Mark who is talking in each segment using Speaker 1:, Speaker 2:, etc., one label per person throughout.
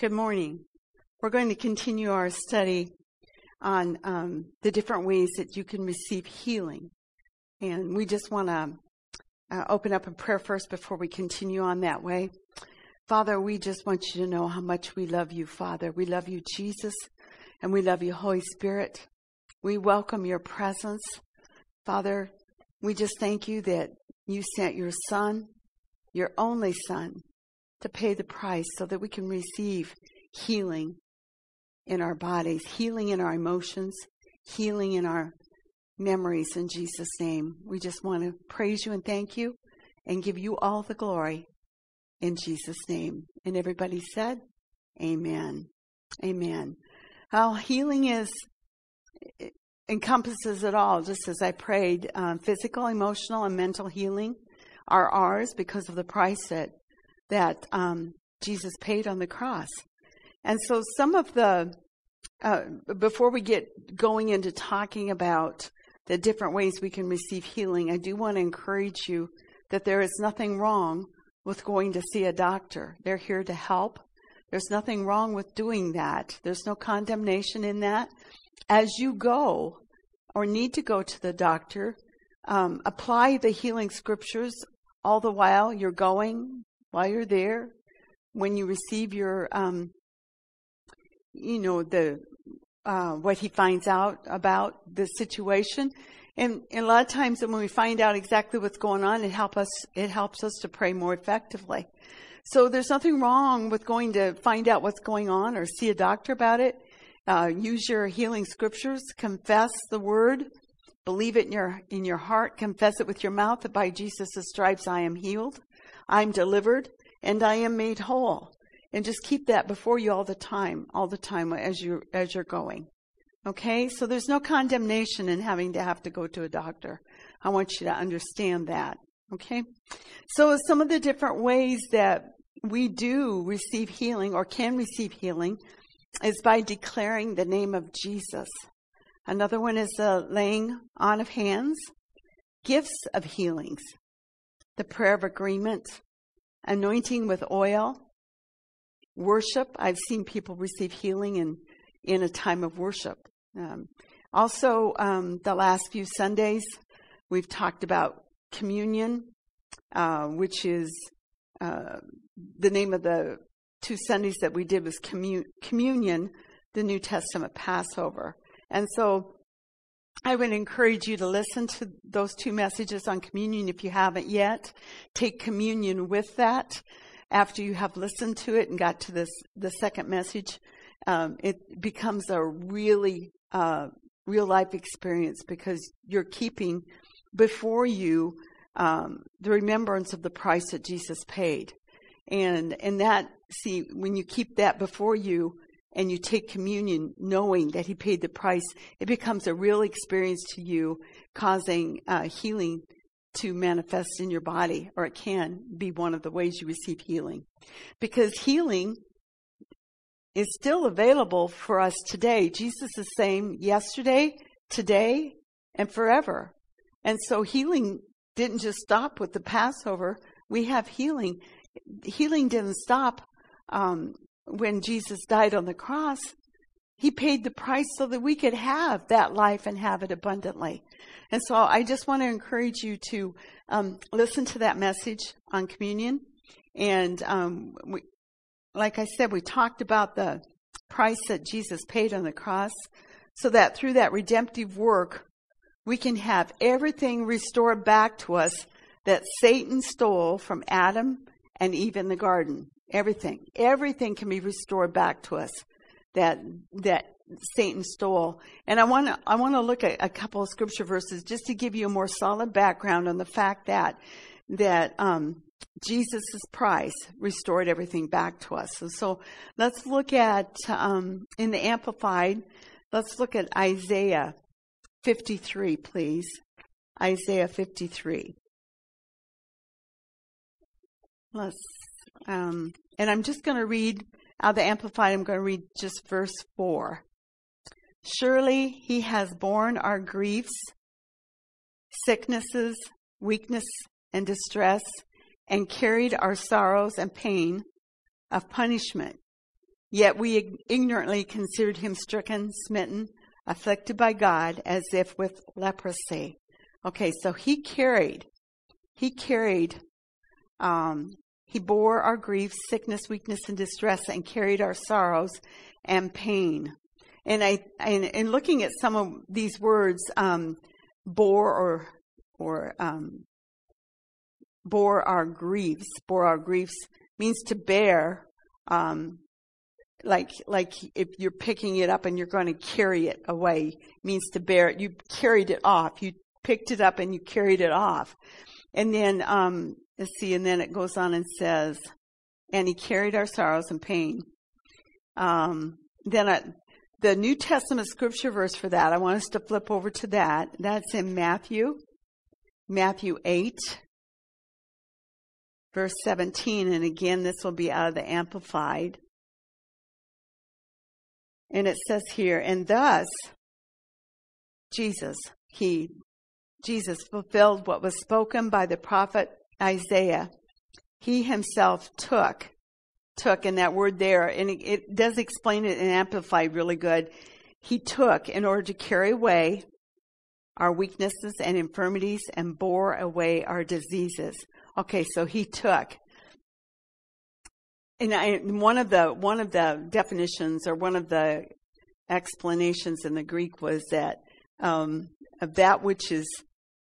Speaker 1: Good morning. We're going to continue our study on um, the different ways that you can receive healing. And we just want to uh, open up in prayer first before we continue on that way. Father, we just want you to know how much we love you, Father. We love you, Jesus, and we love you, Holy Spirit. We welcome your presence. Father, we just thank you that you sent your Son, your only Son, to pay the price so that we can receive healing in our bodies, healing in our emotions, healing in our memories in Jesus' name. We just want to praise you and thank you and give you all the glory in Jesus' name. And everybody said, Amen. Amen. Well, healing is, encompasses it all, just as I prayed. Um, physical, emotional, and mental healing are ours because of the price that that um, Jesus paid on the cross. And so, some of the, uh, before we get going into talking about the different ways we can receive healing, I do want to encourage you that there is nothing wrong with going to see a doctor. They're here to help. There's nothing wrong with doing that. There's no condemnation in that. As you go or need to go to the doctor, um, apply the healing scriptures all the while you're going, while you're there, when you receive your, um, you know, the uh, what he finds out about the situation. And, and, a lot of times when we find out exactly what's going on, it help us it helps us to pray more effectively. So there's nothing wrong with going to find out what's going on or see a doctor about it. Uh, use your healing scriptures, confess the word, believe it in your in your heart, confess it with your mouth that by Jesus' stripes I am healed. I'm delivered and I am made whole. And just keep that before you all the time, all the time as you as you're going. Okay? So there's no condemnation in having to have to go to a doctor. I want you to understand that. Okay? So some of the different ways that we do receive healing or can receive healing is by declaring the name of Jesus. Another one is the laying on of hands, gifts of healings, the prayer of agreement, anointing with oil, worship. I've seen people receive healing in, in a time of worship. Um, also, um, the last few Sundays, we've talked about communion, uh, which is uh, the name of the two Sundays that we did was commun- communion, the New Testament Passover. And so I would encourage you to listen to those two messages on communion if you haven't yet. Take communion with that after you have listened to it and got to this the second message. Um, it becomes a really uh, real life experience because you're keeping before you um, the remembrance of the price that Jesus paid, and and that see when you keep that before you, and you take communion knowing that He paid the price, it becomes a real experience to you, causing uh, healing to manifest in your body, or it can be one of the ways you receive healing. Because healing is still available for us today. Jesus is same yesterday, today, and forever. And so healing didn't just stop with the Passover. We have healing. Healing didn't stop um, when Jesus died on the cross, he paid the price so that we could have that life and have it abundantly. And so I just want to encourage you to um, listen to that message on communion. And um, we, like I said, we talked about the price that Jesus paid on the cross so that through that redemptive work, we can have everything restored back to us that Satan stole from Adam and Eve in the garden. Everything, everything can be restored back to us that that Satan stole. And I want to I want to look at a couple of scripture verses just to give you a more solid background on the fact that that um, Jesus' price restored everything back to us. And so let's look at um, in the Amplified. Let's look at Isaiah 53, please. Isaiah 53. Let's um, and I'm just going to read out the Amplified, I'm going to read just verse 4. Surely he has borne our griefs, sicknesses, weakness, and distress, and carried our sorrows and pain of punishment. Yet we ignorantly considered him stricken, smitten, afflicted by God, as if with leprosy. Okay, so he carried, he carried, um, he bore our griefs, sickness, weakness, and distress, and carried our sorrows and pain. And I, and in looking at some of these words, um, bore or, or, um, bore our griefs, bore our griefs means to bear, um, like like if you're picking it up and you're going to carry it away means to bear it. You carried it off. You picked it up and you carried it off. And then um see and then it goes on and says and he carried our sorrows and pain. Um then I, the new testament scripture verse for that i want us to flip over to that. That's in matthew matthew 8 verse 17 and again this will be out of the amplified. And it says here, and thus Jesus, he, Jesus fulfilled what was spoken by the prophet Isaiah. He himself took, took, and that word there, and it, it does explain it and amplify really good. He took in order to carry away our weaknesses and infirmities and bore away our diseases. Okay, so he took. And I, one of the one of the definitions or one of the explanations in the Greek was that um, of that which is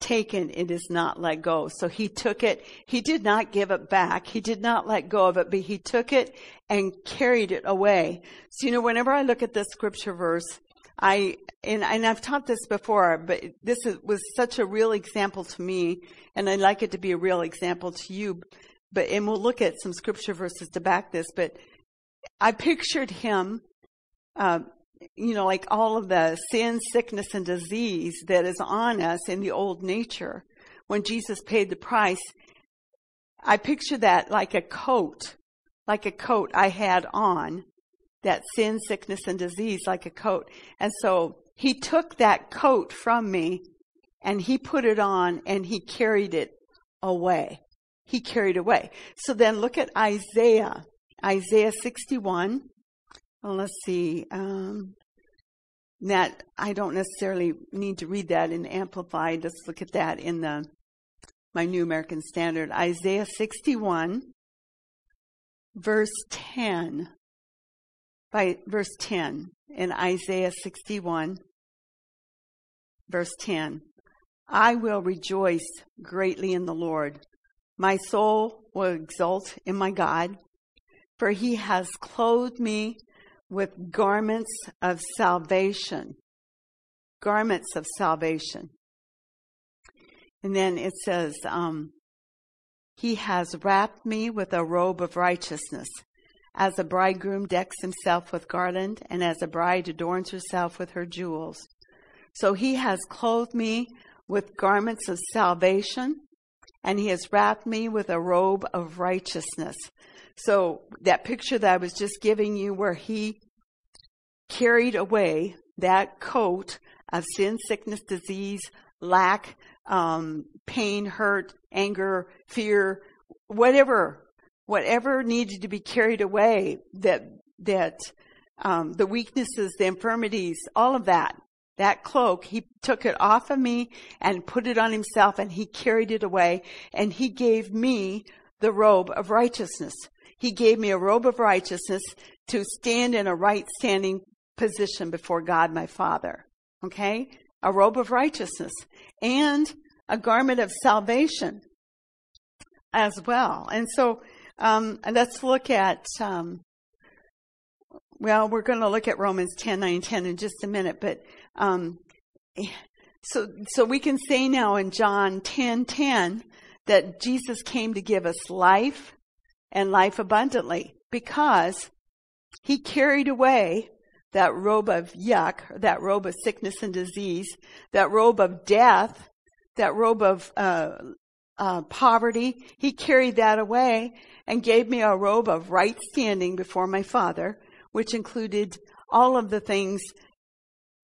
Speaker 1: taken, it is not let go. So he took it. He did not give it back. He did not let go of it, but he took it and carried it away. So you know, whenever I look at this scripture verse, I and, and I've taught this before, but this is, was such a real example to me, and I'd like it to be a real example to you but and we'll look at some scripture verses to back this. But I pictured him, uh, you know, like all of the sin, sickness, and disease that is on us in the old nature. When Jesus paid the price, I picture that like a coat, like a coat I had on, that sin, sickness, and disease like a coat. And so he took that coat from me and he put it on and he carried it away he carried away. So then look at Isaiah, Isaiah 61. Well, let's see. Um, that I don't necessarily need to read that in Amplified. Let's look at that in the my New American Standard. Isaiah 61, verse 10. By verse 10 in Isaiah 61, verse 10. I will rejoice greatly in the Lord. My soul will exult in my God, for he has clothed me with garments of salvation. Garments of salvation. And then it says, um, He has wrapped me with a robe of righteousness, as a bridegroom decks himself with garland, and as a bride adorns herself with her jewels. So he has clothed me with garments of salvation and he has wrapped me with a robe of righteousness. So that picture that I was just giving you where he carried away that coat of sin, sickness, disease, lack, um, pain, hurt, anger, fear, whatever, whatever needed to be carried away that, that, um, the weaknesses, the infirmities, all of that that cloak, he took it off of me and put it on himself and he carried it away and he gave me the robe of righteousness. He gave me a robe of righteousness to stand in a right standing position before God my Father. Okay? A robe of righteousness and a garment of salvation as well. And so, um, let's look at, um, well, we're going to look at Romans 10, 9, 10 in just a minute, but um, so, so we can say now in John 10, 10 that Jesus came to give us life and life abundantly because he carried away that robe of yuck, that robe of sickness and disease, that robe of death, that robe of uh, uh, poverty. He carried that away and gave me a robe of right standing before my Father, which included all of the things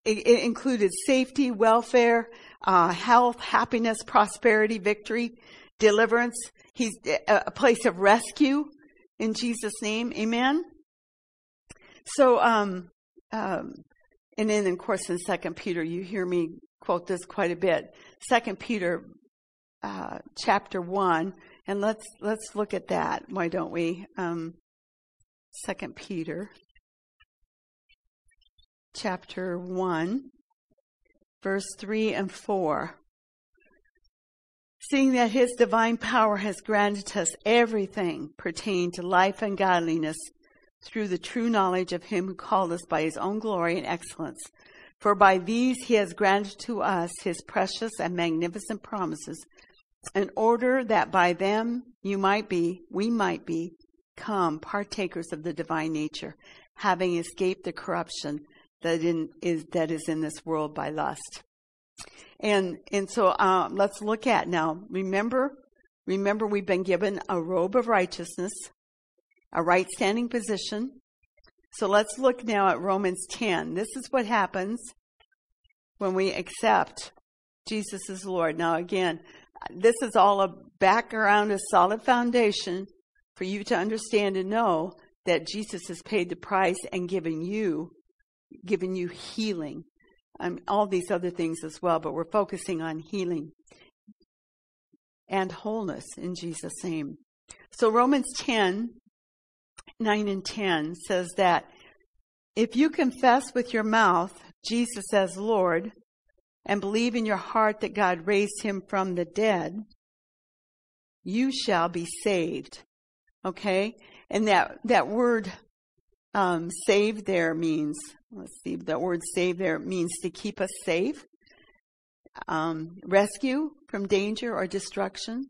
Speaker 1: it, it included safety, welfare, uh, health, happiness, prosperity, victory, deliverance. He's a place of rescue in Jesus' name. Amen. So, um, um, and then of course in Second Peter, you hear me quote this quite a bit. Second Peter, uh, chapter one, and let's let's look at that. Why don't we? Um, Second Peter, chapter one, verse three and four. Seeing that his divine power has granted us everything pertaining to life and godliness through the true knowledge of him who called us by his own glory and excellence. For by these he has granted to us his precious and magnificent promises, in order that by them you might be, we might be, come partakers of the divine nature, having escaped the corruption that in, is that is in this world by lust. And and so uh, let's look at now. Remember, remember, we've been given a robe of righteousness a right standing position. So let's look now at Romans 10. This is what happens when we accept Jesus as Lord. Now, again, this is all a background, a solid foundation for you to understand and know that Jesus has paid the price and given you, given you healing. Um, all these other things as well, but we're focusing on healing and wholeness in Jesus' name. So Romans 10, 9 and 10 says that if you confess with your mouth Jesus as Lord and believe in your heart that God raised him from the dead, you shall be saved. Okay? And that, that word um, save there means, let's see, that word save there means to keep us safe, um, rescue from danger or destruction,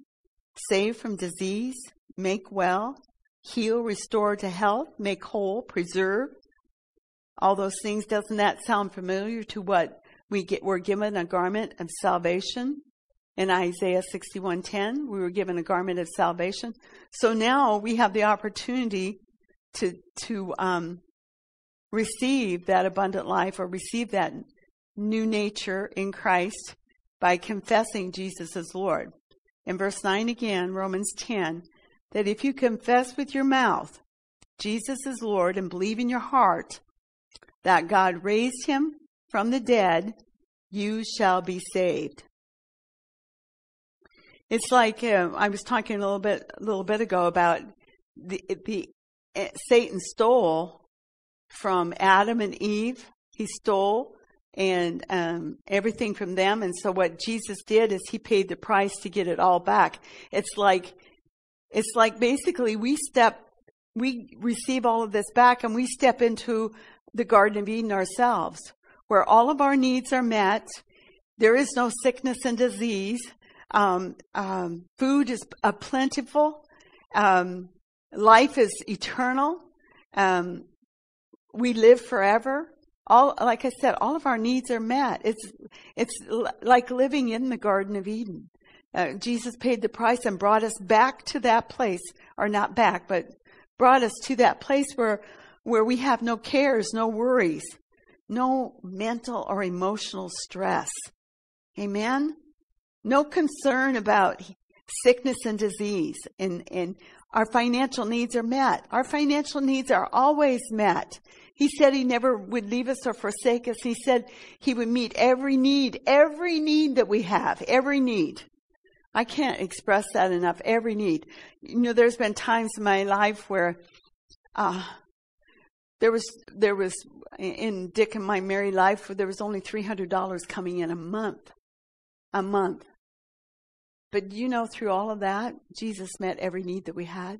Speaker 1: save from disease, make well, heal, restore to health, make whole, preserve. All those things. Doesn't that sound familiar to what we get? We're given a garment of salvation. In Isaiah 61:10, we were given a garment of salvation. So now we have the opportunity to to um, receive that abundant life or receive that new nature in Christ by confessing Jesus as Lord. In verse 9 again, Romans 10, that if you confess with your mouth Jesus is Lord and believe in your heart that God raised him from the dead, you shall be saved. It's like uh, I was talking a little bit a little bit ago about the the Satan stole from Adam and Eve. He stole and um, everything from them. And so what Jesus did is he paid the price to get it all back. It's like it's like basically we step, we receive all of this back and we step into the Garden of Eden ourselves, where all of our needs are met. There is no sickness and disease. Um, um, food is uh, plentiful. Um, life is eternal. Um, we live forever. All, like I said, all of our needs are met. It's, it's like living in the Garden of Eden. Uh, Jesus paid the price and brought us back to that place, or not back, but brought us to that place where, where we have no cares, no worries, no mental or emotional stress. Amen? No concern about sickness and disease, and, and our financial needs are met. Our financial needs are always met. He said he never would leave us or forsake us. He said he would meet every need, every need that we have, every need. I can't express that enough. Every need. You know, there's been times in my life where, uh, there was, there was, in Dick and my married life, where there was only $300 coming in a month. A month. But you know, through all of that, Jesus met every need that we had.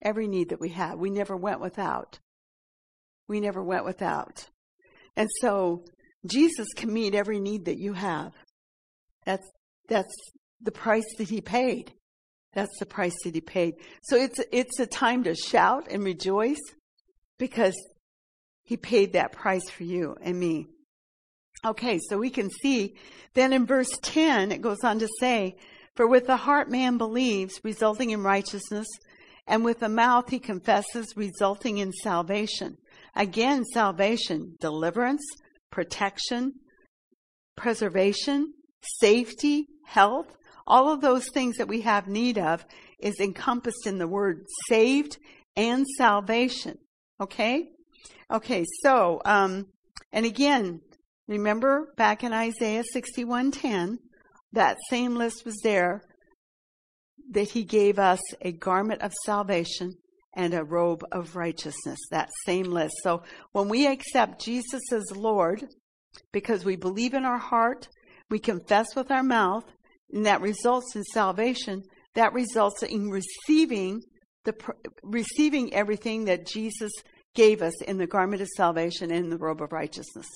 Speaker 1: Every need that we had. We never went without. We never went without. And so, Jesus can meet every need that you have. That's, that's the price that he paid. That's the price that he paid. So it's, it's a time to shout and rejoice because he paid that price for you and me. Okay, so we can see then in verse 10, it goes on to say, For with the heart man believes, resulting in righteousness, and with the mouth he confesses, resulting in salvation. Again, salvation, deliverance, protection, preservation, safety, health, all of those things that we have need of is encompassed in the word saved and salvation. Okay? Okay, so, um, and again, remember back in Isaiah 61:10, that same list was there that he gave us a garment of salvation and a robe of righteousness, that same list. So when we accept Jesus as Lord, because we believe in our heart, we confess with our mouth, and that results in salvation, that results in receiving the receiving everything that Jesus gave us in the garment of salvation and the robe of righteousness.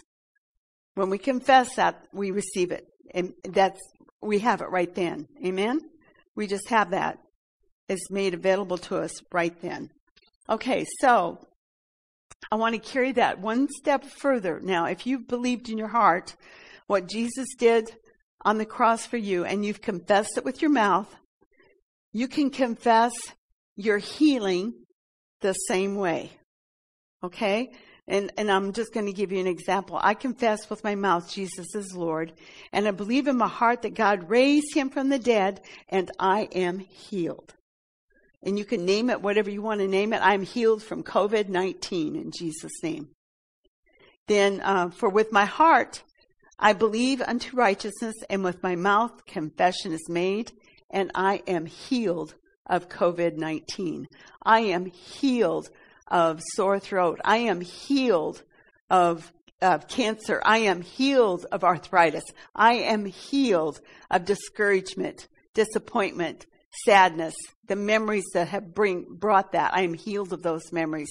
Speaker 1: When we confess that, we receive it. And that's, we have it right then. Amen? We just have that. It's made available to us right then. Okay, so I want to carry that one step further. Now, if you've believed in your heart what Jesus did on the cross for you and you've confessed it with your mouth, you can confess your healing the same way. Okay? And, and I'm just going to give you an example. I confess with my mouth Jesus is Lord, and I believe in my heart that God raised him from the dead, and I am healed. And you can name it whatever you want to name it. I'm healed from COVID 19 in Jesus' name. Then, uh, for with my heart, I believe unto righteousness, and with my mouth, confession is made, and I am healed of COVID 19. I am healed of sore throat. I am healed of, of cancer. I am healed of arthritis. I am healed of discouragement, disappointment, sadness, the memories that have bring, brought that. I am healed of those memories.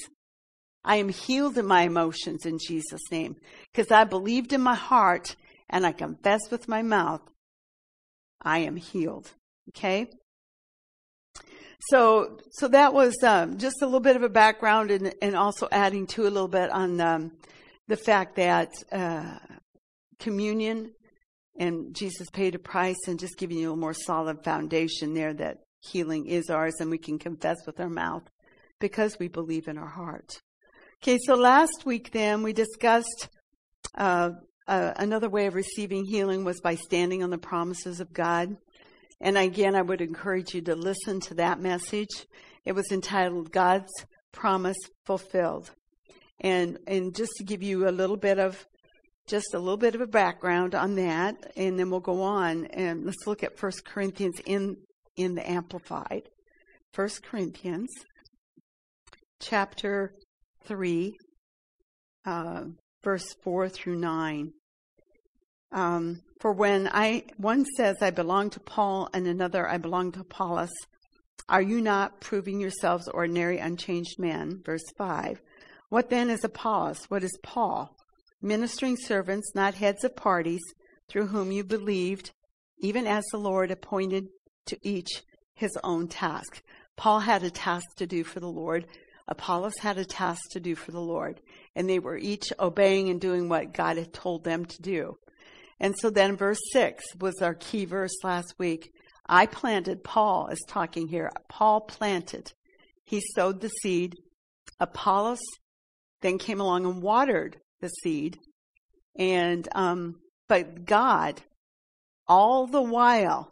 Speaker 1: I am healed in my emotions in Jesus' name because I believed in my heart and I confess with my mouth. I am healed. Okay? So, so that was um, just a little bit of a background, and, and also adding to a little bit on um, the fact that uh, communion and Jesus paid a price, and just giving you a more solid foundation there that healing is ours, and we can confess with our mouth because we believe in our heart. Okay, so last week then we discussed uh, uh, another way of receiving healing was by standing on the promises of God. And again, I would encourage you to listen to that message. It was entitled God's Promise Fulfilled. And, and just to give you a little bit of, just a little bit of a background on that, and then we'll go on and let's look at First Corinthians in, in the Amplified. First Corinthians chapter 3, uh, verse 4 through 9. Um, for when I one says I belong to Paul and another I belong to Apollos, are you not proving yourselves ordinary unchanged men? Verse five. What then is Apollos? What is Paul? Ministering servants, not heads of parties, through whom you believed, even as the Lord appointed to each his own task. Paul had a task to do for the Lord. Apollos had a task to do for the Lord. And they were each obeying and doing what God had told them to do. And so then verse 6 was our key verse last week. I planted, Paul is talking here. Paul planted. He sowed the seed. Apollos then came along and watered the seed. And, um, but God, all the while,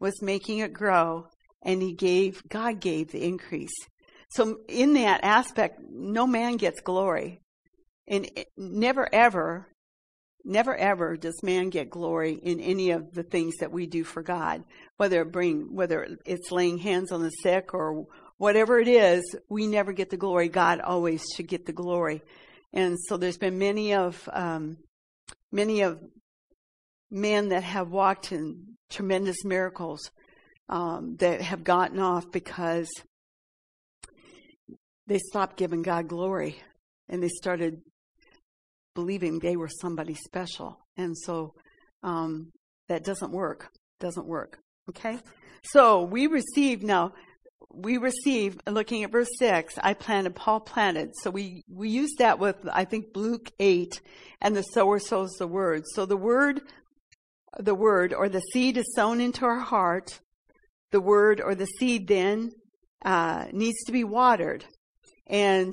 Speaker 1: was making it grow and he gave, God gave the increase. So in that aspect, no man gets glory. And never ever Never ever does man get glory in any of the things that we do for God, whether it bring, whether it's laying hands on the sick or whatever it is, we never get the glory. God always should get the glory. And so there's been many of, um, many of men that have walked in tremendous miracles, um, that have gotten off because they stopped giving God glory and they started believing they were somebody special. And so um, that doesn't work. Doesn't work. Okay? So we receive now, we receive, looking at verse 6, I planted, Paul planted. So we, we use that with, I think, Luke 8, and the sower sows the word. So the word, the word or the seed is sown into our heart. The word or the seed then uh, needs to be watered. And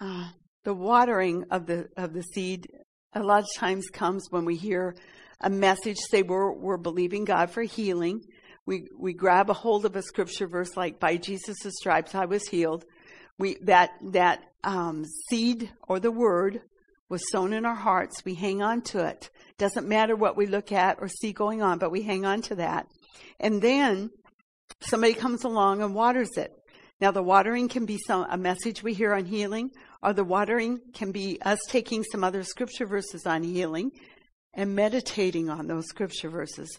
Speaker 1: uh, the watering of the of the seed a lot of times comes when we hear a message say we're we're believing God for healing. We we grab a hold of a scripture verse like by Jesus' stripes I was healed. we that that um, seed or the word was sown in our hearts. We hang on to it. Doesn't matter what we look at or see going on, but we hang on to that. And then somebody comes along and waters it. Now, the watering can be some, a message we hear on healing, or the watering can be us taking some other scripture verses on healing and meditating on those scripture verses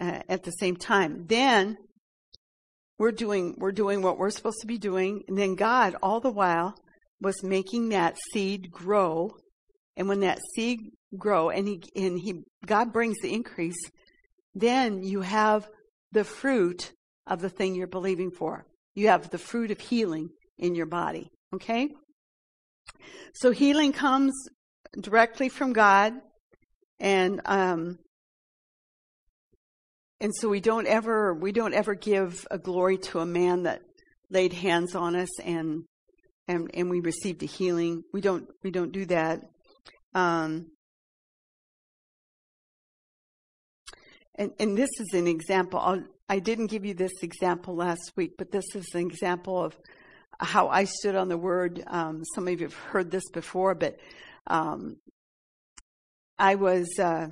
Speaker 1: uh, at the same time. Then we're doing we're doing what we're supposed to be doing, and then God all the while was making that seed grow. And when that seed grow and he and he God brings the increase, then you have the fruit of the thing you're believing for. You have the fruit of healing in your body. Okay? So healing comes directly from God, and um, and so we don't ever we don't ever give a glory to a man that laid hands on us and and and we received a healing. We don't we don't do that. Um, and and this is an example. I'll, I did not give you this example last week, but this is an example of how I stood on the word. Um, some of you have heard this before, but um, I was. Uh,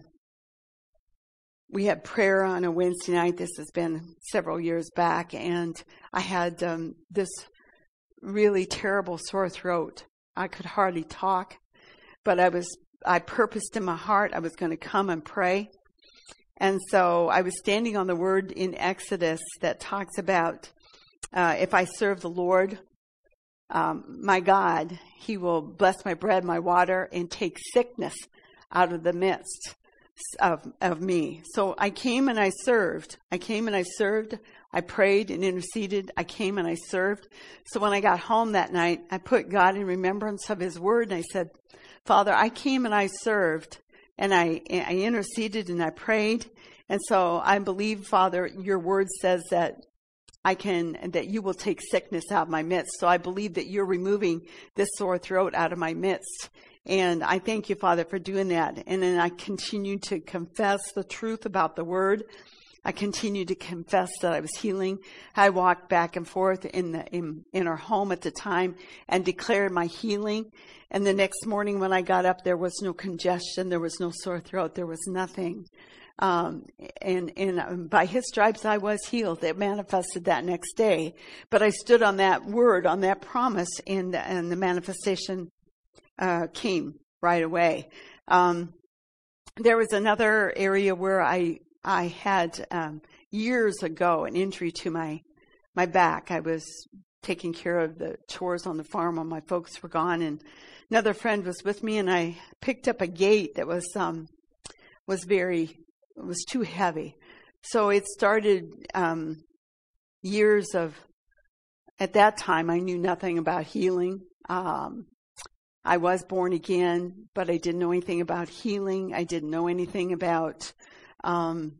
Speaker 1: we had prayer on a Wednesday night. This has been several years back, and I had um, this really terrible sore throat. I could hardly talk, but I was. I purposed in my heart I was going to come and pray. And so I was standing on the word in Exodus that talks about uh, if I serve the Lord, um, my God, He will bless my bread, my water, and take sickness out of the midst of, of me. So I came and I served. I came and I served. I prayed and interceded. I came and I served. So when I got home that night, I put God in remembrance of His word and I said, Father, I came and I served and I, I interceded and I prayed. And so I believe, Father, your word says that I can, that you will take sickness out of my midst. So I believe that you're removing this sore throat out of my midst. And I thank you, Father, for doing that. And then I continue to confess the truth about the word. I continue to confess that I was healing. I walked back and forth in the in, in our home at the time and declared my healing. And the next morning when I got up, there was no congestion, there was no sore throat, there was nothing. Um, and and um, by his stripes I was healed. It manifested that next day, but I stood on that word, on that promise, and and the manifestation uh, came right away. Um, there was another area where I I had um, years ago an injury to my my back. I was taking care of the chores on the farm while my folks were gone, and another friend was with me, and I picked up a gate that was um, was very was too heavy. So it started um, years of. At that time, I knew nothing about healing. Um, I was born again, but I didn't know anything about healing. I didn't know anything about um,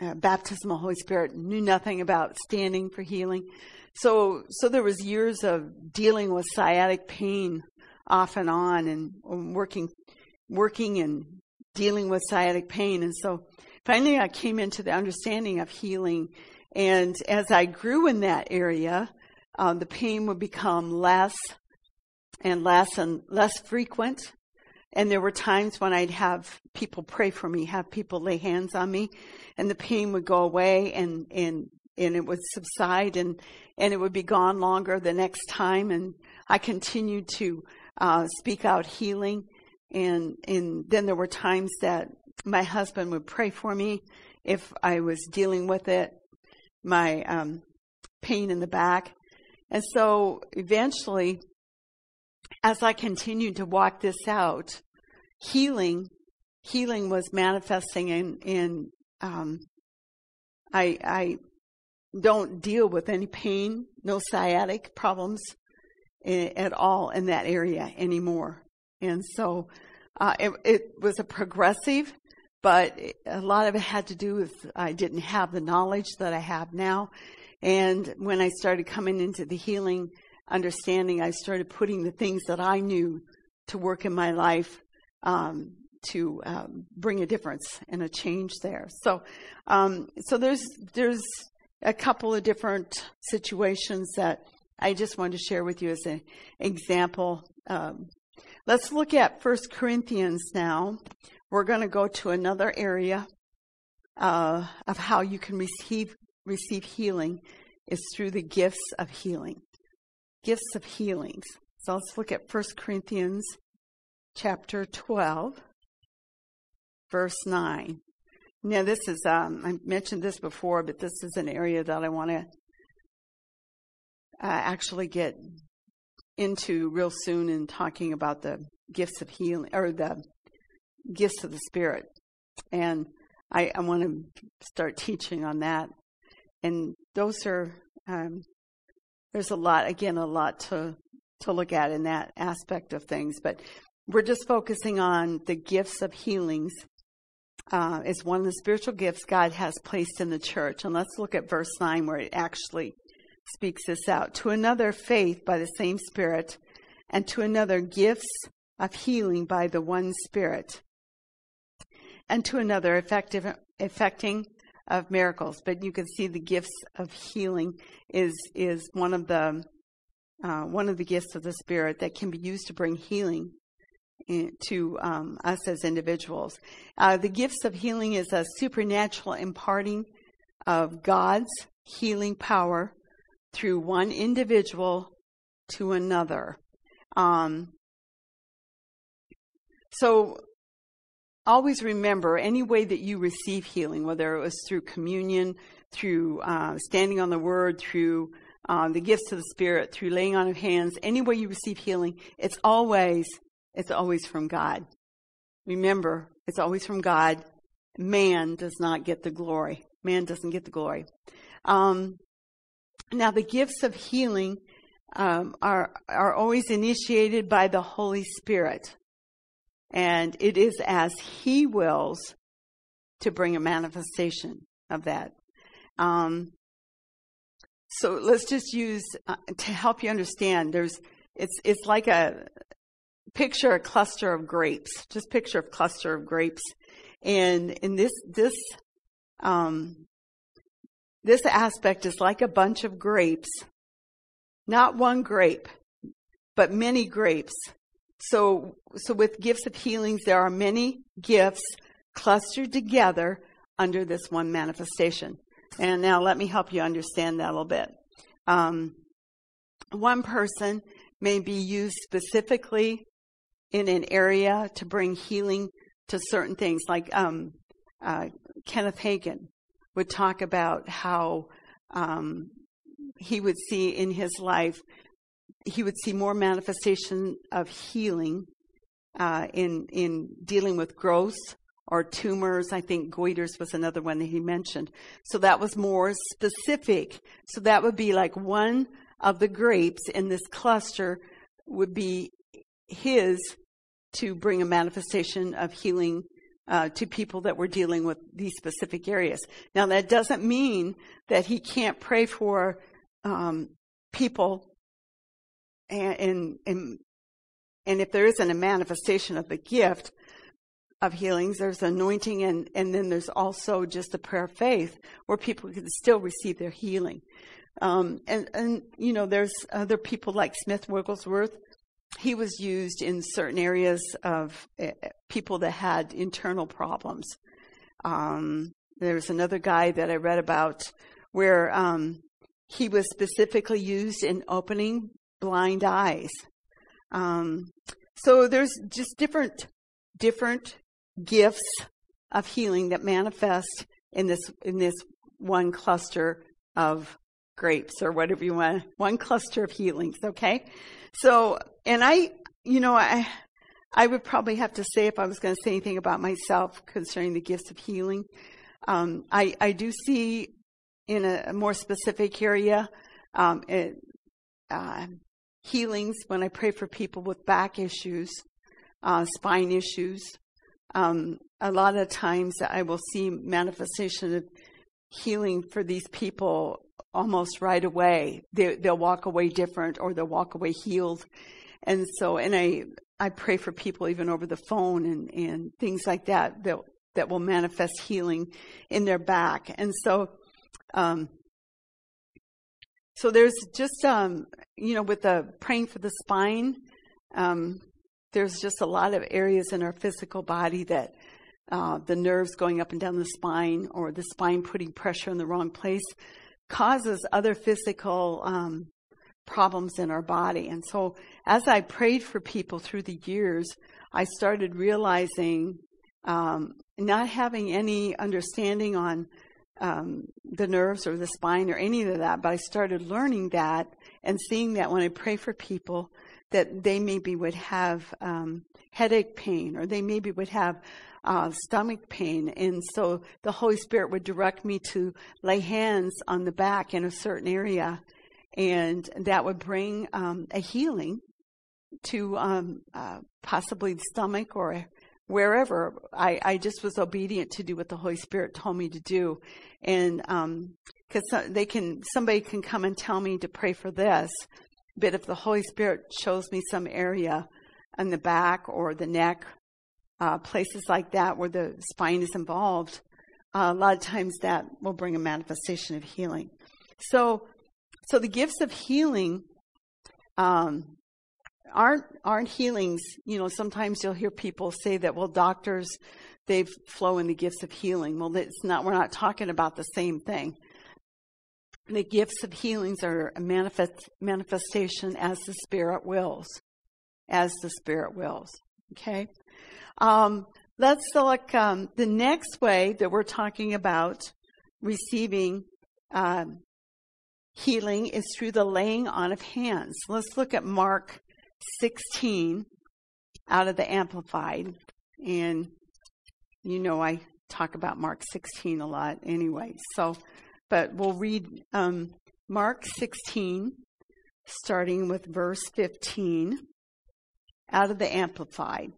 Speaker 1: uh, baptism of the Holy Spirit. Knew nothing about standing for healing. So, so there was years of dealing with sciatic pain off and on, and working, working and dealing with sciatic pain. And so, finally, I came into the understanding of healing. And as I grew in that area, um, the pain would become less and less and less frequent. And there were times when I'd have people pray for me, have people lay hands on me, and the pain would go away and, and, and it would subside and, and it would be gone longer the next time. And I continued to uh, speak out healing. And, and then there were times that my husband would pray for me if I was dealing with it, my um, pain in the back. And so eventually, as I continued to walk this out, healing, healing was manifesting in, in um, I, I don't deal with any pain, no sciatic problems at all in that area anymore. And so uh, it, it was a progressive, but a lot of it had to do with I didn't have the knowledge that I have now. And when I started coming into the healing understanding, I started putting the things that I knew to work in my life um, to um, bring a difference and a change there. So, um, so there's there's a couple of different situations that I just wanted to share with you as an example. Um, let's look at First Corinthians now. We're going to go to another area uh, of how you can receive receive healing is through the gifts of healing. Gifts of healings. So let's look at First Corinthians chapter 12, verse 9. Now, this is, um, I mentioned this before, but this is an area that I want to uh, actually get into real soon in talking about the gifts of healing or the gifts of the Spirit. And I, I want to start teaching on that. And those are, um, there's a lot, again, a lot to, to look at in that aspect of things. But we're just focusing on the gifts of healings uh, is one of the spiritual gifts God has placed in the church. And let's look at verse 9 where it actually speaks this out. To another, faith by the same Spirit, and to another, gifts of healing by the one Spirit, and to another, effective, effecting of miracles. But you can see the gifts of healing is is one of the uh, one of the gifts of the Spirit that can be used to bring healing to um, us as individuals. Uh, the gifts of healing is a supernatural imparting of God's healing power through one individual to another. Um, so always remember any way that you receive healing, whether it was through communion, through uh, standing on the word, through uh, the gifts of the Spirit, through laying on of hands, any way you receive healing, it's always it's always from God. Remember, it's always from God. Man does not get the glory. Man doesn't get the glory. Um, now, the gifts of healing um, are are always initiated by the Holy Spirit, and it is as He wills to bring a manifestation of that. Um, so let's just use uh, to help you understand. There's it's it's like a picture a cluster of grapes. Just picture a cluster of grapes, and in this this um, this aspect is like a bunch of grapes, not one grape, but many grapes. So so with gifts of healings, there are many gifts clustered together under this one manifestation. And now let me help you understand that a little bit. Um, one person may be used specifically in an area to bring healing to certain things. Like um, uh, Kenneth Hagin would talk about how um, he would see in his life, he would see more manifestation of healing uh, in in dealing with growth or tumors. I think goiters was another one that he mentioned. So that was more specific. So that would be like one of the grapes in this cluster would be his to bring a manifestation of healing uh, to people that were dealing with these specific areas. Now, that doesn't mean that he can't pray for um, people, and, and, and if there isn't a manifestation of the gift of healings, there's anointing, and and then there's also just a prayer of faith where people can still receive their healing. Um, and and you know, there's other people like Smith Wigglesworth he was used in certain areas of uh, people that had internal problems. Um, there's another guy that I read about where um, he was specifically used in opening blind eyes. Um, so there's just different different gifts of healing that manifest in this in this one cluster of grapes or whatever you want one cluster of healings okay so, and I, you know, I, I would probably have to say if I was going to say anything about myself concerning the gifts of healing, um, I, I do see in a, more specific area um, it, uh, healings when I pray for people with back issues, uh, spine issues. Um, a lot of times I will see manifestation of healing for these people almost right away. They, they'll walk away different or they'll walk away healed. And so, and I, I pray for people even over the phone and, and things like that, that, that will manifest healing in their back. And so, um, so there's just um, you know with the praying for the spine, um, there's just a lot of areas in our physical body that uh, the nerves going up and down the spine or the spine putting pressure in the wrong place causes other physical um, problems in our body. And so as I prayed for people through the years, I started realizing um, not having any understanding on um, the nerves or the spine or any of that, but I started learning that and seeing that when I pray for people, that they maybe would have um, headache pain or they maybe would have uh, stomach pain. And so the Holy Spirit would direct me to lay hands on the back in a certain area, and that would bring um, a healing to um, uh, possibly the stomach or wherever. I, I just was obedient to do what the Holy Spirit told me to do, and um, they can, somebody can come and tell me to pray for this, but if the Holy Spirit shows me some area in the back or the neck, uh, places like that where the spine is involved, uh, a lot of times that will bring a manifestation of healing. So, so the gifts of healing um, aren't aren't healings. You know, sometimes you'll hear people say that, well, doctors they flow in the gifts of healing. Well, it's not. We're not talking about the same thing the gifts of healings are a manifest, manifestation as the Spirit wills. As the Spirit wills. Okay? Um, let's look um, the next way that we're talking about receiving um, healing is through the laying on of hands. Let's look at Mark 16 out of the Amplified. And you know, I talk about Mark 16 a lot anyway. So but we'll read um, Mark 16, starting with verse 15, out of the Amplified.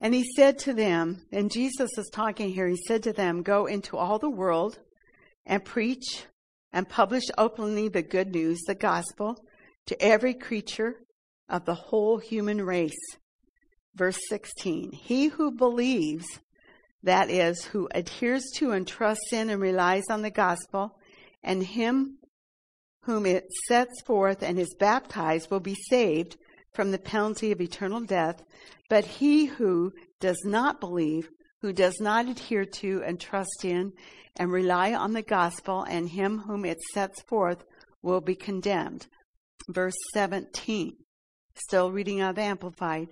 Speaker 1: And he said to them, and Jesus is talking here, he said to them, Go into all the world and preach and publish openly the good news, the gospel, to every creature of the whole human race. Verse 16 He who believes that is, who adheres to and trusts in and relies on the gospel, and him whom it sets forth and is baptized will be saved from the penalty of eternal death. But he who does not believe, who does not adhere to and trust in and rely on the gospel and him whom it sets forth will be condemned. Verse 17, still reading out of Amplified.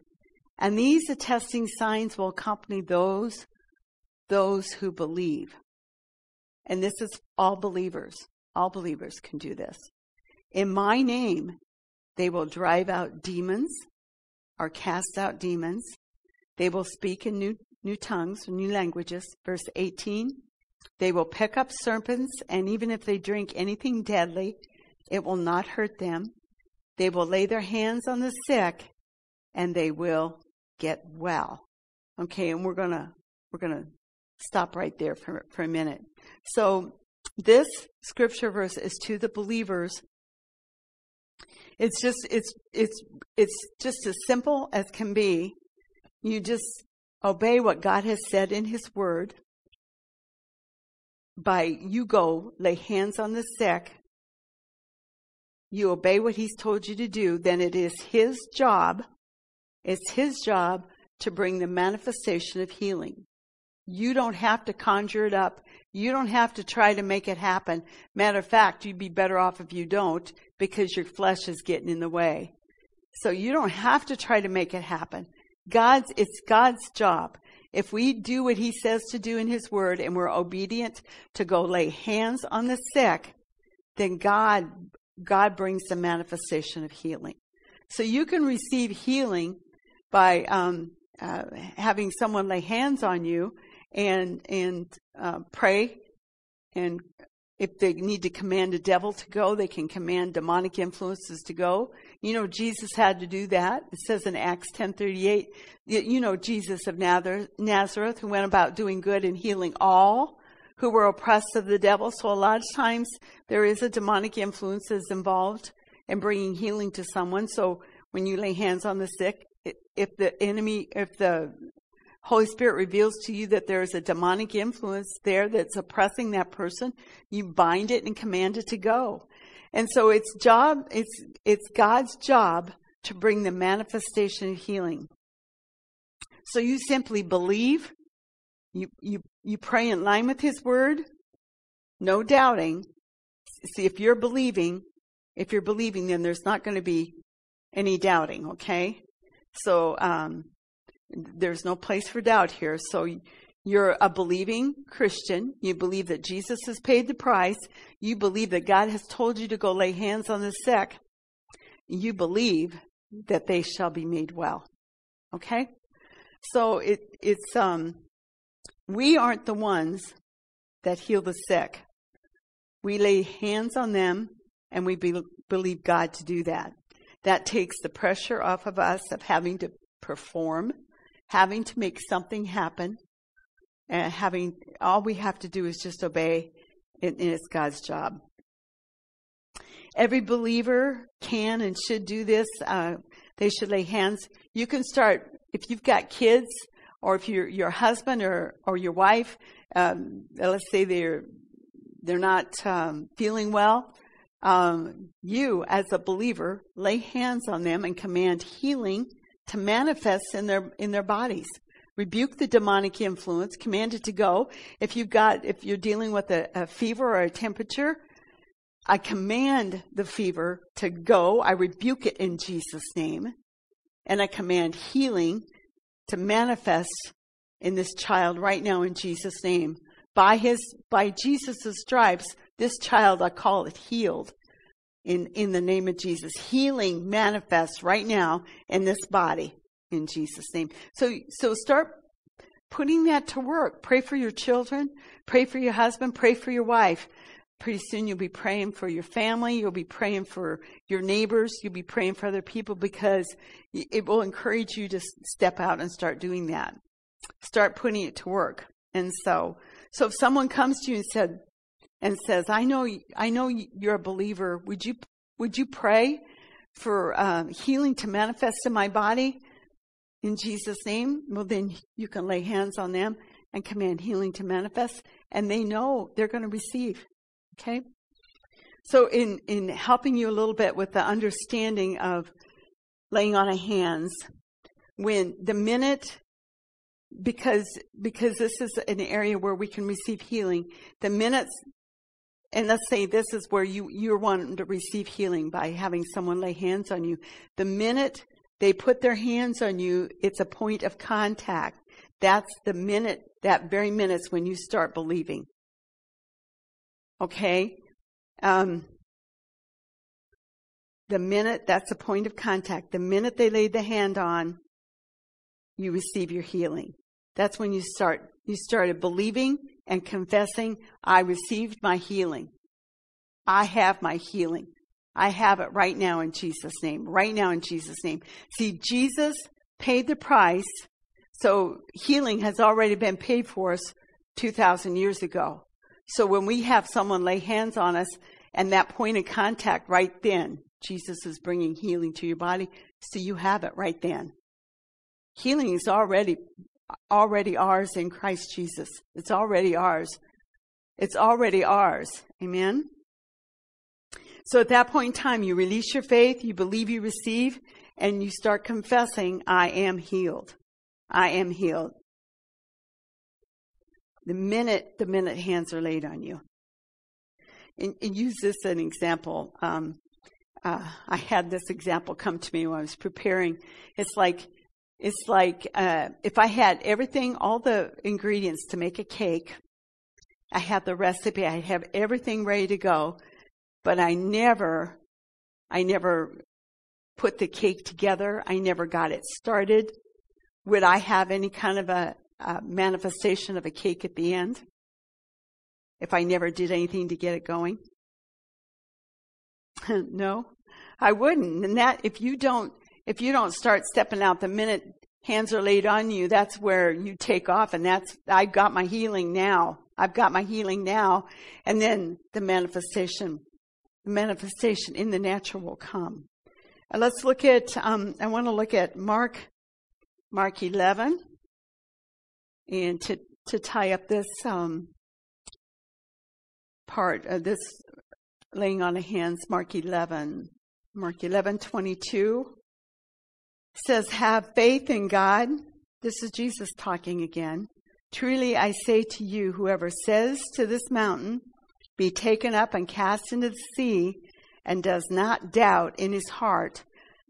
Speaker 1: And these attesting signs will accompany those those who believe. And this is all believers. All believers can do this. In my name, they will drive out demons or cast out demons. They will speak in new, new tongues, new languages. Verse 18. They will pick up serpents, and even if they drink anything deadly, it will not hurt them. They will lay their hands on the sick, and they will get well. Okay, and we're gonna we're gonna stop right there for, for a minute. So this scripture verse is to the believers. It's just it's it's it's just as simple as can be. You just obey what God has said in his word. By you go lay hands on the sick. You obey what he's told you to do, then it is his job. It's his job to bring the manifestation of healing. You don't have to conjure it up. You don't have to try to make it happen. Matter of fact, you'd be better off if you don't because your flesh is getting in the way. So you don't have to try to make it happen. God's, it's God's job. If we do what he says to do in his word and we're obedient to go lay hands on the sick, then God, God brings the manifestation of healing. So you can receive healing by um, uh, having someone lay hands on you and and uh, pray. And if they need to command a devil to go, they can command demonic influences to go. You know, Jesus had to do that. It says in Acts ten thirty eight. You know, Jesus of Nazareth, who went about doing good and healing all who were oppressed of the devil. So a lot of times there is a demonic influence that's involved in bringing healing to someone. So when you lay hands on the sick, if the enemy, if the Holy Spirit reveals to you that there is a demonic influence there that's oppressing that person, you bind it and command it to go. And so it's job, it's, it's God's job to bring the manifestation of healing. So you simply believe, you, you, you pray in line with His Word, no doubting. See, if you're believing, if you're believing, then there's not going to be any doubting, okay? So, um, there's no place for doubt here. So you're a believing Christian. You believe that Jesus has paid the price. You believe that God has told you to go lay hands on the sick. You believe that they shall be made well. Okay? So it, it's, um, we aren't the ones that heal the sick. We lay hands on them and we be, believe God to do that. That takes the pressure off of us of having to perform, having to make something happen, and having, all we have to do is just obey, and, it's God's job. Every believer can and should do this. Uh, they should lay hands. You can start if you've got kids, or if your your husband or or your wife, um, let's say they're they're not um, feeling well. Um, you, as a believer, lay hands on them and command healing to manifest in their in their bodies. Rebuke the demonic influence, command it to go. If you've got if you're dealing with a, a fever or a temperature, I command the fever to go. I rebuke it in Jesus' name. And I command healing to manifest in this child right now in Jesus' name. By his, by Jesus' stripes, this child, I call it healed in, in the name of Jesus. Healing manifests right now in this body in Jesus' name. So, so start putting that to work. Pray for your children. Pray for your husband. Pray for your wife. Pretty soon you'll be praying for your family. You'll be praying for your neighbors. You'll be praying for other people because it will encourage you to step out and start doing that. Start putting it to work. And so, so if someone comes to you and said, and says, I know, I know you're a believer. Would you, would you pray for um, healing to manifest in my body in Jesus' name? Well, then you can lay hands on them and command healing to manifest, and they know they're going to receive. Okay? So, in, in helping you a little bit with the understanding of laying on of hands, when the minute because because this is an area where we can receive healing. The minutes and let's say this is where you, you're wanting to receive healing by having someone lay hands on you. The minute they put their hands on you, it's a point of contact. That's the minute, that very minute's when you start believing. Okay? Um, the minute, that's the point of contact. The minute they laid the hand on, you receive your healing. That's when you start, you started believing and confessing, I received my healing. I have my healing. I have it right now in Jesus' name. Right now in Jesus' name. See, Jesus paid the price. So healing has already been paid for us 2,000 years ago. So when we have someone lay hands on us and that point of contact right then, Jesus is bringing healing to your body. So you have it right then. Healing is already already ours in Christ Jesus. It's already ours. It's already ours. Amen. So at that point in time, you release your faith, you believe you receive, and you start confessing, I am healed. I am healed. The minute, the minute hands are laid on you. And, and use this as an example. Um, uh, I had this example come to me when I was preparing. It's like it's like uh, if I had everything, all the ingredients to make a cake, I had the recipe, I have everything ready to go, but I never, I never put the cake together. I never got it started. Would I have any kind of a, a manifestation of a cake at the end if I never did anything to get it going? no, I wouldn't. And that, if you don't if you don't start stepping out the minute hands are laid on you, that's where you take off. And that's, I've got my healing now. I've got my healing now. And then the manifestation, the manifestation in the natural will come. And let's look at, um, I want to look at Mark, Mark 11. And to, to tie up this um, part of this laying on of hands, Mark 11. Mark 11, 22 says, Have faith in God. This is Jesus talking again. Truly I say to you, whoever says to this mountain, Be taken up and cast into the sea, and does not doubt in his heart,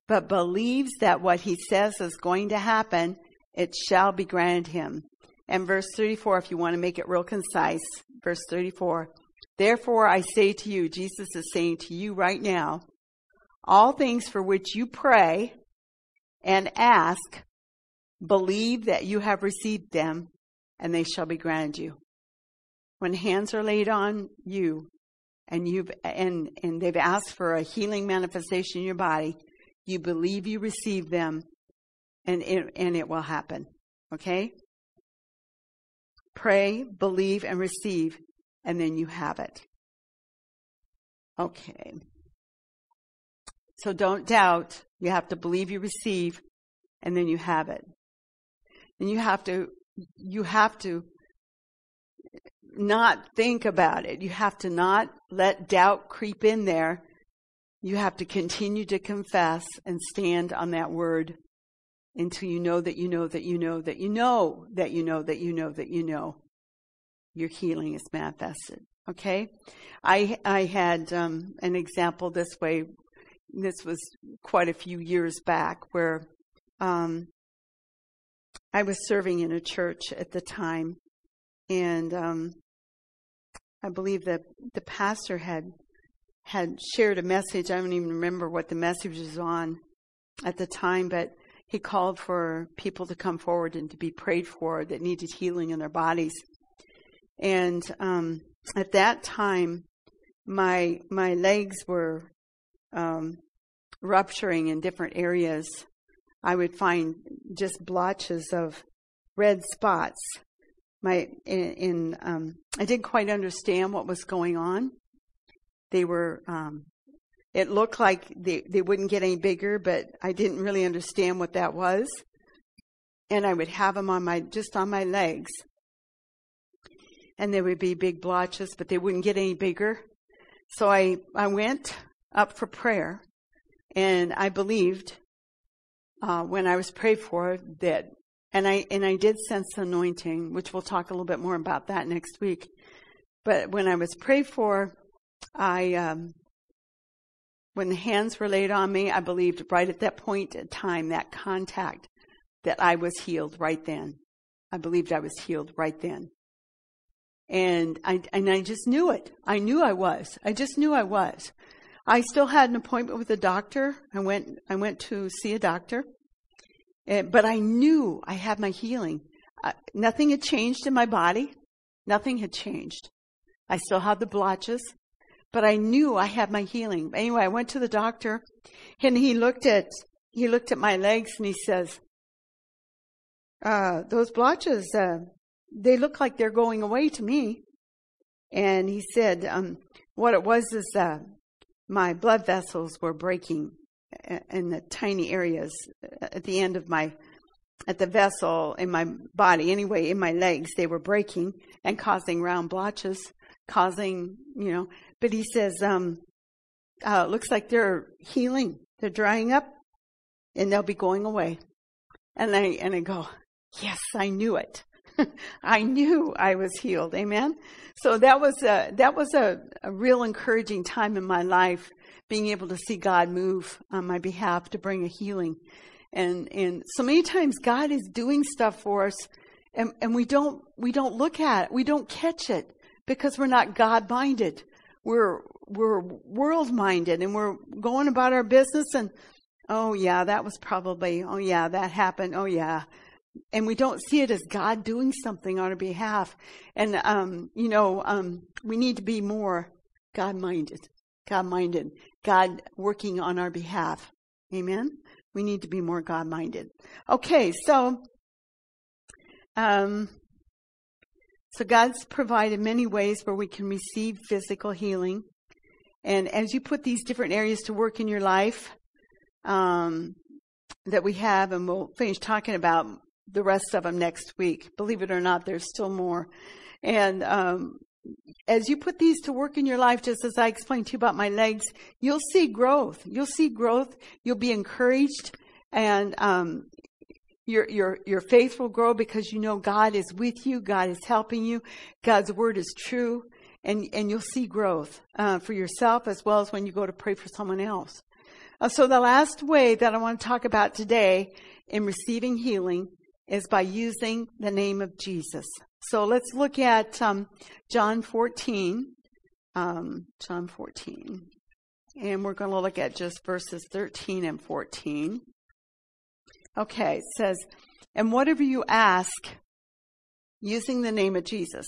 Speaker 1: but believes that what he says is going to happen, it shall be granted him. And verse 34, if you want to make it real concise, verse 34, Therefore I say to you, Jesus is saying to you right now, all things for which you pray and ask, believe that you have received them, and they shall be granted you. When hands are laid on you, and you've and and they've asked for a healing manifestation in your body, you believe you receive them, and it, and it will happen. Okay. Pray, believe, and receive, and then you have it. Okay. So don't doubt. You have to believe you receive, and then you have it. And you have to, you have to not think about it. You have to not let doubt creep in there. You have to continue to confess and stand on that word until you know that you know that you know that you know that you know that you know that you know your healing is manifested. Okay, I I had um, an example this way. This was quite a few years back where um, I was serving in a church at the time, and um, I believe that the pastor had had shared a message. I don't even remember what the message was on at the time, but he called for people to come forward and to be prayed for that needed healing in their bodies. And um, at that time, my my legs were um, rupturing in different areas. I would find just blotches of red spots. My in, in um, I didn't quite understand what was going on. They were. Um, it looked like they, they wouldn't get any bigger, but I didn't really understand what that was. And I would have them on my just on my legs and there would be big blotches, but they wouldn't get any bigger. So I, I went up for prayer and I believed, uh, when I was prayed for that, and I, and I did sense anointing, which we'll talk a little bit more about that next week. But when I was prayed for, I, um, when the hands were laid on me, I believed right at that point in time, that contact, that I was healed right then. I believed I was healed right then. And I, and I just knew it. I knew I was. I just knew I was. I still had an appointment with a doctor. I went, I went to see a doctor. And, but I knew I had my healing. Uh, nothing had changed in my body. Nothing had changed. I still had the blotches, but I knew I had my healing. Anyway, I went to the doctor and he looked at, he looked at my legs and he says, uh, those blotches, uh, they look like they're going away to me. And he said, um, what it was is uh, my blood vessels were breaking in the tiny areas at the end of my, at the vessel in my body, anyway, in my legs, they were breaking and causing round blotches, causing, you know, but he says, um, uh, looks like they're healing. They're drying up and they'll be going away. And I, and I go, yes, I knew it. I knew I was healed. Amen. So that was a, that was a, a real encouraging time in my life, being able to see God move on my behalf to bring a healing. And, and so many times God is doing stuff for us and, and we don't, we don't look at it. We don't catch it because we're not God minded. We're, we're world minded and we're going about our business and, oh yeah, that was probably, oh yeah, that happened. Oh yeah, and we don't see it as God doing something on our behalf. And, um, you know, um, we need to be more God minded, God minded, God working on our behalf. Amen. We need to be more God minded. Okay, so, um, so God's provided many ways where we can receive physical healing. And as you put these different areas to work in your life, um, that we have, and we'll finish talking about the rest of them next week. Believe it or not, there's still more. And um, as you put these to work in your life, just as I explained to you about my legs, you'll see growth. You'll see growth. You'll be encouraged, and um, your your your faith will grow because you know God is with you. God is helping you. God's word is true, and and you'll see growth uh, for yourself as well as when you go to pray for someone else. Uh, so the last way that I want to talk about today in receiving healing is by using the name of Jesus. So let's look at um, John 14. Um, John 14. And we're going to look at just verses 13 and 14. Okay, it says, And whatever you ask, using the name of Jesus,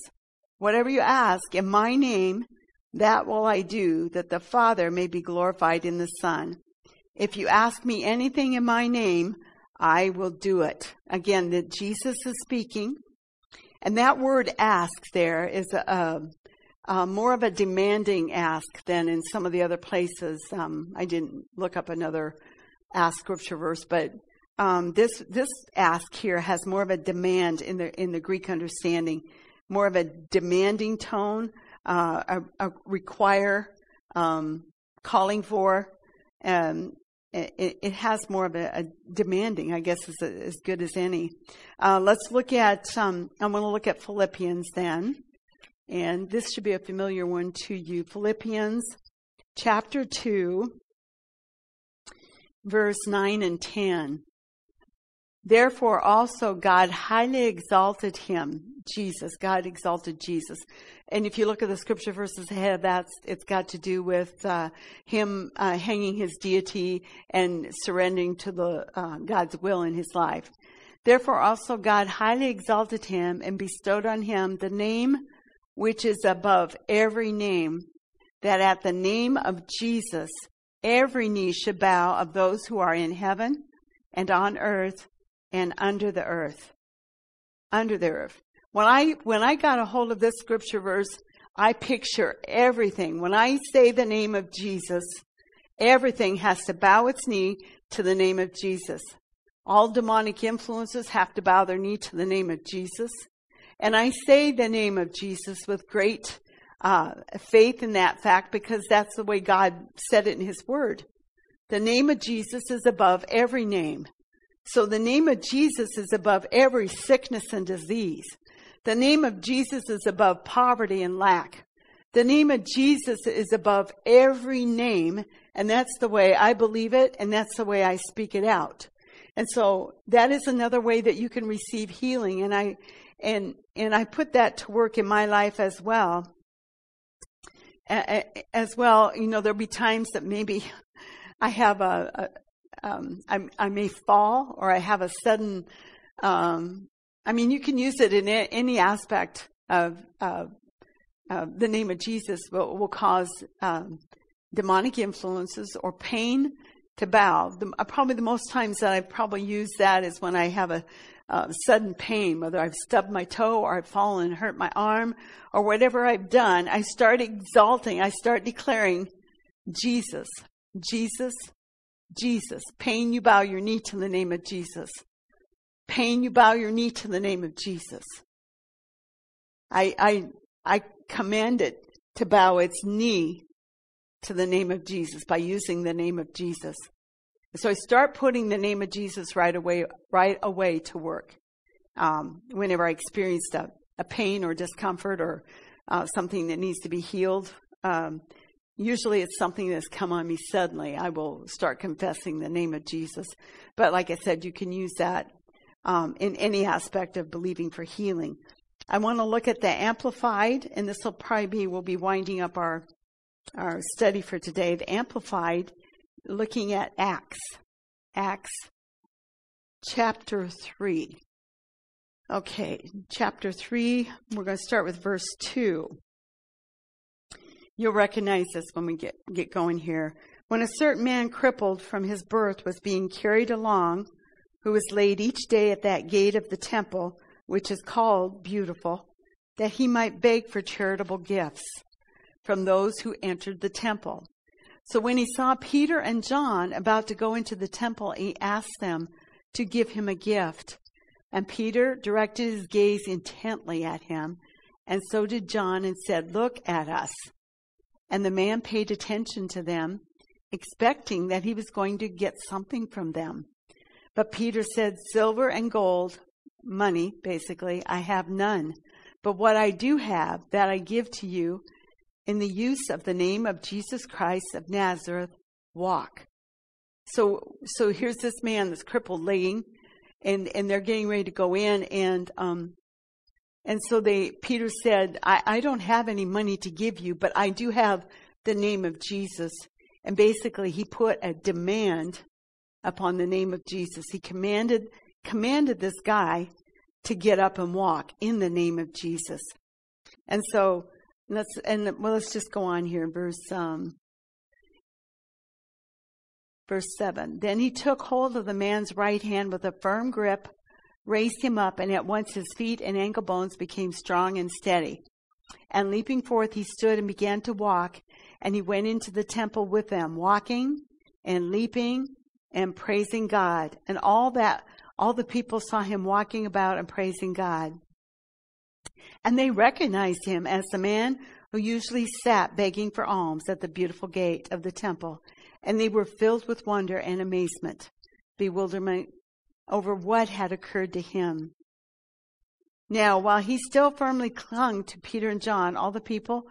Speaker 1: whatever you ask in my name, that will I do, that the Father may be glorified in the Son. If you ask me anything in my name, I will do it. Again, that Jesus is speaking. And that word ask there is a, a, more of a demanding ask than in some of the other places. Um, I didn't look up another ask scripture verse, but um, this this ask here has more of a demand in the in the Greek understanding, more of a demanding tone, uh, a, a, require, um, calling for, um, it, it has more of a, a, demanding, I guess, is as good as any. Uh, let's look at, I'm going to look at Philippians then. And this should be a familiar one to you. Philippians chapter 2, verse 9 and 10. Therefore also God highly exalted him, Jesus. God exalted Jesus. And if you look at the scripture verses ahead, that's, it's got to do with, uh, him, uh, hanging his deity and surrendering to the, uh, God's will in his life. Therefore also God highly exalted him and bestowed on him the name which is above every name, that at the name of Jesus every knee should bow of those who are in heaven and on earth and under the earth. Under the earth. When I, when I got a hold of this scripture verse, I picture everything. When I say the name of Jesus, everything has to bow its knee to the name of Jesus. All demonic influences have to bow their knee to the name of Jesus. And I say the name of Jesus with great uh, faith in that fact because that's the way God said it in His Word. The name of Jesus is above every name. So the name of Jesus is above every sickness and disease. The name of Jesus is above poverty and lack. The name of Jesus is above every name, and that's the way I believe it, and that's the way I speak it out. And so that is another way that you can receive healing, and I and and I put that to work in my life as well. As well, you know, there'll be times that maybe I have a, um, I, may fall or I have a sudden, um, I mean, you can use it in any aspect of uh, uh, the name of Jesus will, will cause um, demonic influences or pain to bow. The, uh, probably the most times that I've probably used that is when I have a uh, sudden pain, whether I've stubbed my toe or I've fallen and hurt my arm or whatever I've done. I start exalting. I start declaring Jesus, Jesus, Jesus. Pain, you bow your knee to the name of Jesus. Pain, you bow your knee to the name of Jesus. I, I, I command it to bow its knee to the name of Jesus by using the name of Jesus. So I start putting the name of Jesus right away, right away to work. Um, whenever I experienced a, a, pain or discomfort or uh, something that needs to be healed, um, Usually it's something that's come on me suddenly. I will start confessing the name of Jesus. But like I said, you can use that um, in any aspect of believing for healing. I want to look at the amplified, and this will probably be, we'll be winding up our, our study for today. The amplified, looking at Acts. Acts chapter 3. Okay, chapter 3, we're going to start with verse 2. You'll recognize this when we get, get going here. When a certain man crippled from his birth was being carried along, who was laid each day at that gate of the temple, which is called Beautiful, that he might beg for charitable gifts from those who entered the temple. So when he saw Peter and John about to go into the temple, he asked them to give him a gift. And Peter directed his gaze intently at him, and so did John, and said, Look at us. And the man paid attention to them, expecting that he was going to get something from them. But Peter said, Silver and gold, money, basically, I have none. But what I do have, that I give to you, in the use of the name of Jesus Christ of Nazareth, walk. So, so here's this man that's crippled laying and and they're getting ready to go in and um and so they Peter said, I, I don't have any money to give you, but I do have the name of Jesus. And basically he put a demand upon the name of Jesus. He commanded commanded this guy to get up and walk in the name of Jesus. And so let's and well let's just go on here verse um Verse 7 Then he took hold of the man's right hand with a firm grip, raised him up, and at once his feet and ankle bones became strong and steady. And leaping forth, he stood and began to walk, and he went into the temple with them, walking and leaping and praising God. And all that, all the people saw him walking about and praising God. And they recognized him as the man who usually sat begging for alms at the beautiful gate of the temple and they were filled with wonder and amazement, bewilderment over what had occurred to him. Now, while he still firmly clung to Peter and John, all the people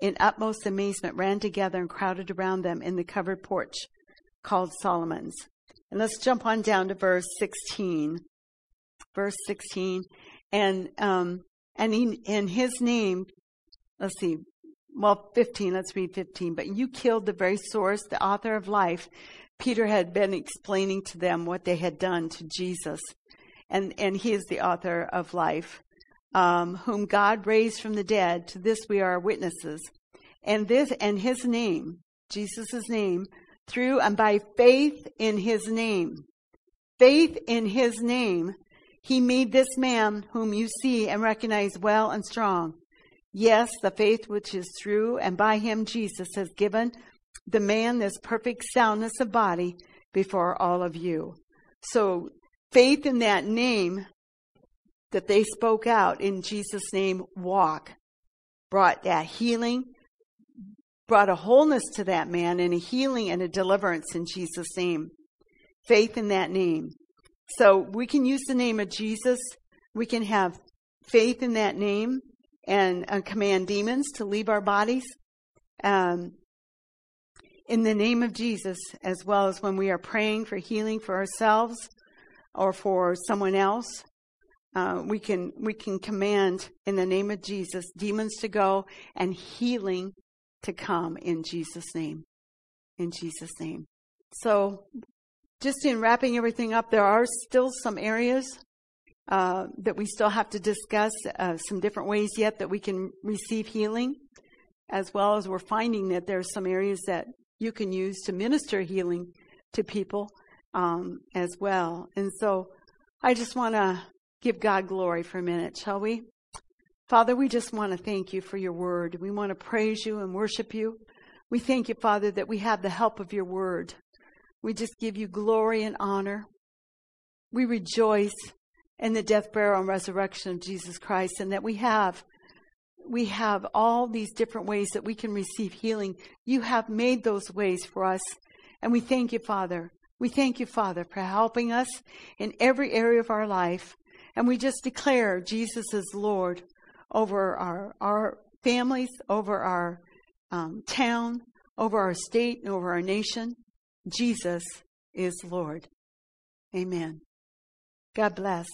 Speaker 1: in utmost amazement ran together and crowded around them in the covered porch called Solomon's. And let's jump on down to verse 16. Verse 16. And, um, and he, in his name, let's see, well, 15, let's read 15. But you killed the very source, the author of life. Peter had been explaining to them what they had done to Jesus. And, and he is the author of life, um, whom God raised from the dead. To this we are witnesses. And this, and his name, Jesus' name, through and by faith in his name, faith in his name, he made this man whom you see and recognize well and strong. Yes, the faith which is through and by him Jesus has given the man this perfect soundness of body before all of you. So faith in that name that they spoke out in Jesus' name, walk, brought that healing, brought a wholeness to that man and a healing and a deliverance in Jesus' name. Faith in that name. So we can use the name of Jesus. We can have faith in that name and uh, command demons to leave our bodies. Um, in the name of Jesus, as well as when we are praying for healing for ourselves or for someone else, uh, we can we can command in the name of Jesus demons to go and healing to come in Jesus' name. In Jesus' name. So, just in wrapping everything up, there are still some areas uh, that we still have to discuss uh, some different ways yet that we can receive healing, as well as we're finding that there are some areas that you can use to minister healing to people um, as well. And so I just want to give God glory for a minute, shall we? Father, we just want to thank you for your word. We want to praise you and worship you. We thank you, Father, that we have the help of your word. We just give you glory and honor. We rejoice in the death, burial, and resurrection of Jesus Christ, and that we have we have all these different ways that we can receive healing. You have made those ways for us, and we thank you, Father. We thank you, Father, for helping us in every area of our life. And we just declare Jesus is Lord over our, our families, over our um, town, over our state, and over our nation. Jesus is Lord. Amen. God bless.